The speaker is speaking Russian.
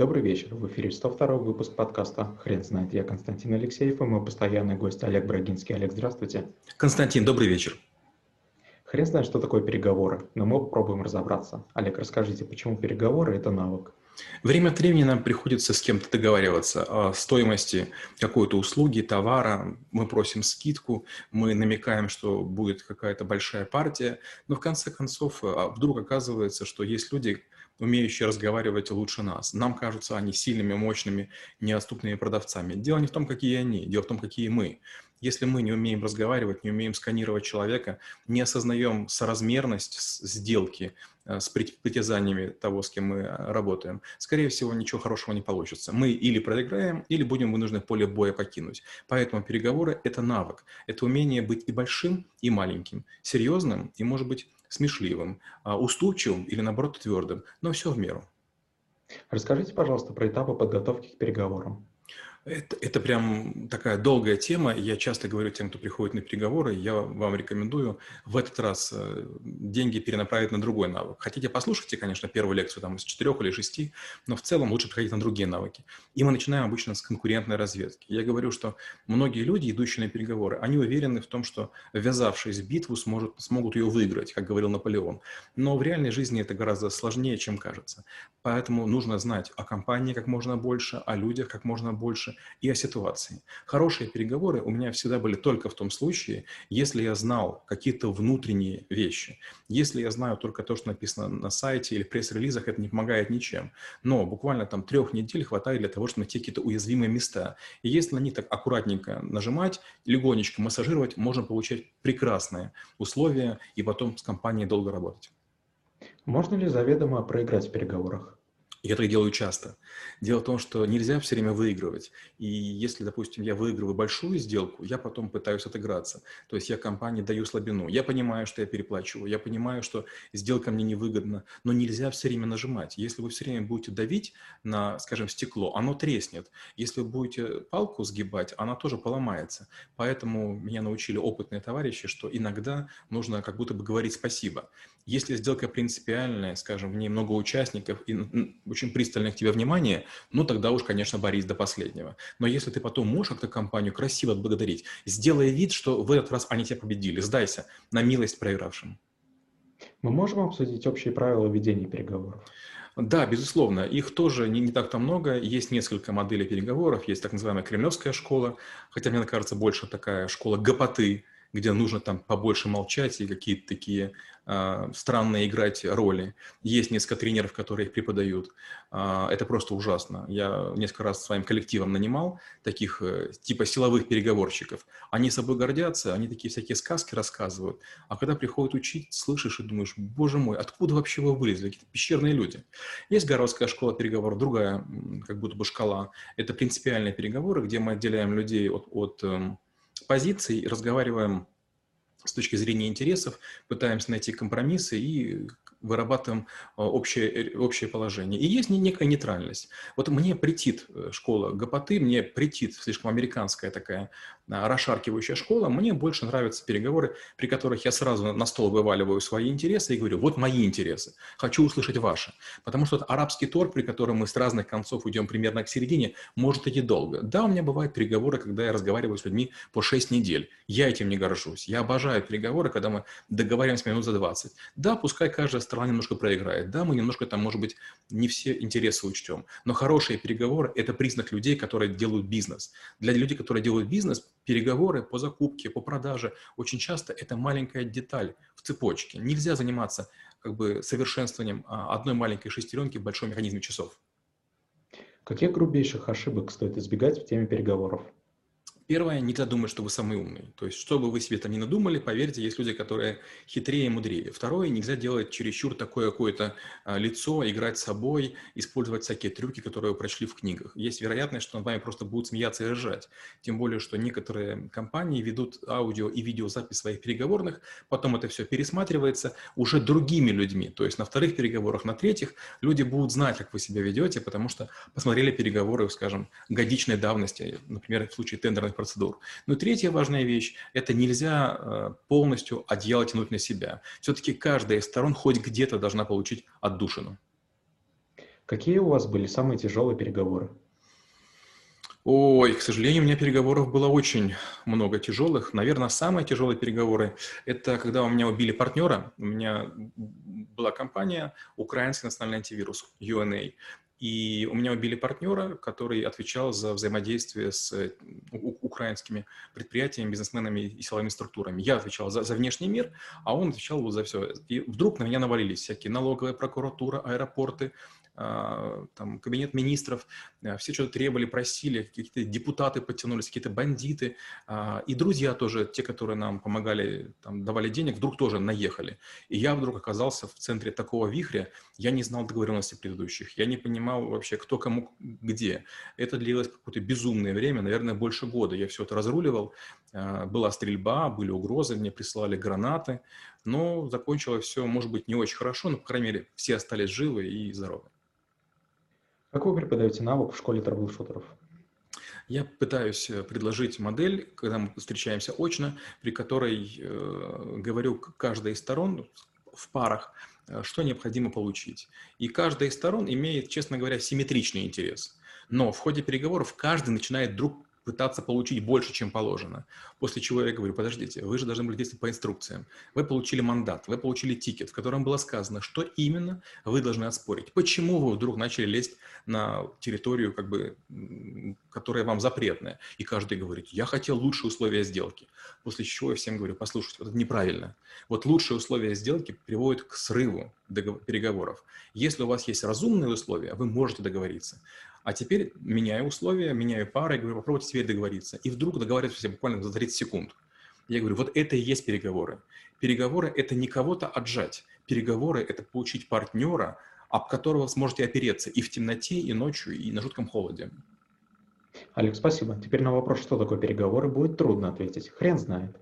Добрый вечер. В эфире 102 выпуск подкаста «Хрен знает». Я Константин Алексеев и мой постоянный гость Олег Брагинский. Олег, здравствуйте. Константин, добрый вечер. Хрен знает, что такое переговоры, но мы попробуем разобраться. Олег, расскажите, почему переговоры – это навык? Время от времени нам приходится с кем-то договариваться о стоимости какой-то услуги, товара. Мы просим скидку, мы намекаем, что будет какая-то большая партия. Но в конце концов а, вдруг оказывается, что есть люди, умеющие разговаривать лучше нас. Нам кажутся они сильными, мощными, неотступными продавцами. Дело не в том, какие они, дело в том, какие мы. Если мы не умеем разговаривать, не умеем сканировать человека, не осознаем соразмерность сделки э, с притязаниями того, с кем мы э, работаем, скорее всего, ничего хорошего не получится. Мы или проиграем, или будем вынуждены поле боя покинуть. Поэтому переговоры – это навык, это умение быть и большим, и маленьким, серьезным и, может быть, смешливым, а, уступчивым или, наоборот, твердым, но все в меру. Расскажите, пожалуйста, про этапы подготовки к переговорам. Это, это прям такая долгая тема. Я часто говорю тем, кто приходит на переговоры, я вам рекомендую в этот раз э, деньги перенаправить на другой навык. Хотите, послушайте, конечно, первую лекцию там из четырех или шести, но в целом лучше приходить на другие навыки. И мы начинаем обычно с конкурентной разведки. Я говорю, что многие люди, идущие на переговоры, они уверены в том, что ввязавшись в битву, сможет, смогут ее выиграть, как говорил Наполеон. Но в реальной жизни это гораздо сложнее, чем кажется. Поэтому нужно знать о компании как можно больше, о людях как можно больше, и о ситуации. Хорошие переговоры у меня всегда были только в том случае, если я знал какие-то внутренние вещи. Если я знаю только то, что написано на сайте или пресс-релизах, это не помогает ничем. Но буквально там трех недель хватает для того, чтобы найти какие-то уязвимые места. И если на них так аккуратненько нажимать, легонечко массажировать, можно получать прекрасные условия и потом с компанией долго работать. Можно ли заведомо проиграть в переговорах? Я так делаю часто. Дело в том, что нельзя все время выигрывать. И если, допустим, я выигрываю большую сделку, я потом пытаюсь отыграться. То есть я компании даю слабину. Я понимаю, что я переплачиваю. Я понимаю, что сделка мне невыгодна. Но нельзя все время нажимать. Если вы все время будете давить на, скажем, стекло, оно треснет. Если вы будете палку сгибать, она тоже поломается. Поэтому меня научили опытные товарищи, что иногда нужно как будто бы говорить спасибо. Если сделка принципиальная, скажем, в ней много участников и очень пристальное к тебе внимание, ну тогда уж, конечно, борись до последнего. Но если ты потом можешь как-то компанию красиво отблагодарить, сделай вид, что в этот раз они тебя победили, сдайся на милость проигравшим. Мы можем обсудить общие правила ведения переговоров? Да, безусловно, их тоже не, не так-то много. Есть несколько моделей переговоров. Есть так называемая кремлевская школа, хотя мне кажется больше такая школа гопоты, где нужно там побольше молчать и какие-то такие э, странные играть роли. Есть несколько тренеров, которые их преподают. Э, это просто ужасно. Я несколько раз своим коллективом нанимал таких э, типа силовых переговорщиков. Они собой гордятся, они такие всякие сказки рассказывают. А когда приходят учить, слышишь и думаешь, боже мой, откуда вообще вы вылезли? Какие-то пещерные люди. Есть городская школа переговоров, другая как будто бы шкала. Это принципиальные переговоры, где мы отделяем людей от, от эм, позиций, разговариваем с точки зрения интересов, пытаемся найти компромиссы и вырабатываем а, общее, общее положение. И есть некая нейтральность. Вот мне претит э, школа гопоты, мне претит слишком американская такая а, расшаркивающая школа, мне больше нравятся переговоры, при которых я сразу на стол вываливаю свои интересы и говорю, вот мои интересы, хочу услышать ваши. Потому что арабский торг, при котором мы с разных концов идем примерно к середине, может идти долго. Да, у меня бывают переговоры, когда я разговариваю с людьми по 6 недель. Я этим не горжусь. Я обожаю переговоры, когда мы договариваемся минут за 20. Да, пускай каждая сторона немножко проиграет. Да, мы немножко там, может быть, не все интересы учтем. Но хорошие переговоры – это признак людей, которые делают бизнес. Для людей, которые делают бизнес, переговоры по закупке, по продаже очень часто это маленькая деталь в цепочке. Нельзя заниматься как бы совершенствованием а, одной маленькой шестеренки в большом механизме часов. Каких грубейших ошибок стоит избегать в теме переговоров? Первое, нельзя думать, что вы самый умный. То есть, что бы вы себе там ни надумали, поверьте, есть люди, которые хитрее и мудрее. Второе, нельзя делать чересчур такое какое-то а, лицо, играть с собой, использовать всякие трюки, которые вы прочли в книгах. Есть вероятность, что над вами просто будут смеяться и ржать. Тем более, что некоторые компании ведут аудио и видеозапись своих переговорных, потом это все пересматривается уже другими людьми. То есть, на вторых переговорах, на третьих люди будут знать, как вы себя ведете, потому что посмотрели переговоры, скажем, годичной давности, например, в случае тендерных процедур. Но третья важная вещь – это нельзя э, полностью одеяло тянуть на себя. Все-таки каждая из сторон хоть где-то должна получить отдушину. Какие у вас были самые тяжелые переговоры? Ой, к сожалению, у меня переговоров было очень много тяжелых. Наверное, самые тяжелые переговоры – это когда у меня убили партнера. У меня была компания «Украинский национальный антивирус» UNA. И у меня убили партнера, который отвечал за взаимодействие с э, украинскими предприятиями, бизнесменами и силовыми структурами. Я отвечал за, за внешний мир, а он отвечал вот за все. И вдруг на меня навалились всякие налоговая прокуратура, аэропорты, там, кабинет министров, а, все что-то требовали, просили, какие-то депутаты подтянулись, какие-то бандиты, а, и друзья тоже, те, которые нам помогали, там, давали денег, вдруг тоже наехали. И я вдруг оказался в центре такого вихря, я не знал договоренности предыдущих, я не понимал вообще, кто кому где. Это длилось какое-то безумное время, наверное, больше года. Я все это разруливал, была стрельба, были угрозы, мне прислали гранаты, но закончилось все, может быть, не очень хорошо, но, по крайней мере, все остались живы и здоровы. Как вы преподаете навык в школе troubleshooter ов? Я пытаюсь э, предложить модель, когда мы встречаемся очно, при которой э, говорю каждой из сторон в парах, э, что необходимо получить. И каждая из сторон имеет, честно говоря, симметричный интерес. Но в ходе переговоров каждый начинает друг пытаться получить больше, чем положено. После чего я говорю, подождите, вы же должны были действовать по инструкциям. Вы получили мандат, вы получили ticket, в котором было сказано, что именно вы должны оспорить. Почему вы вдруг начали лезть на территорию, как бы, которая вам запретная? И каждый говорит, я хотел лучшие условия сделки. После чего я всем говорю, послушайте, вот это неправильно. Вот лучшие условия сделки приводят к срыву переговоров. Если у вас есть разумные условия, вы можете договориться. А теперь меняю условия, меняю пары, говорю, попробуйте теперь договориться. И вдруг договариваются буквально за 30 секунд. Я говорю, вот это и есть переговоры. Переговоры – это не кого-то отжать. Переговоры – это получить партнера, об которого сможете опереться и в темноте, и ночью, и на жутком холоде. Алекс, спасибо. Теперь на вопрос, что такое переговоры, будет трудно ответить. Хрен знает.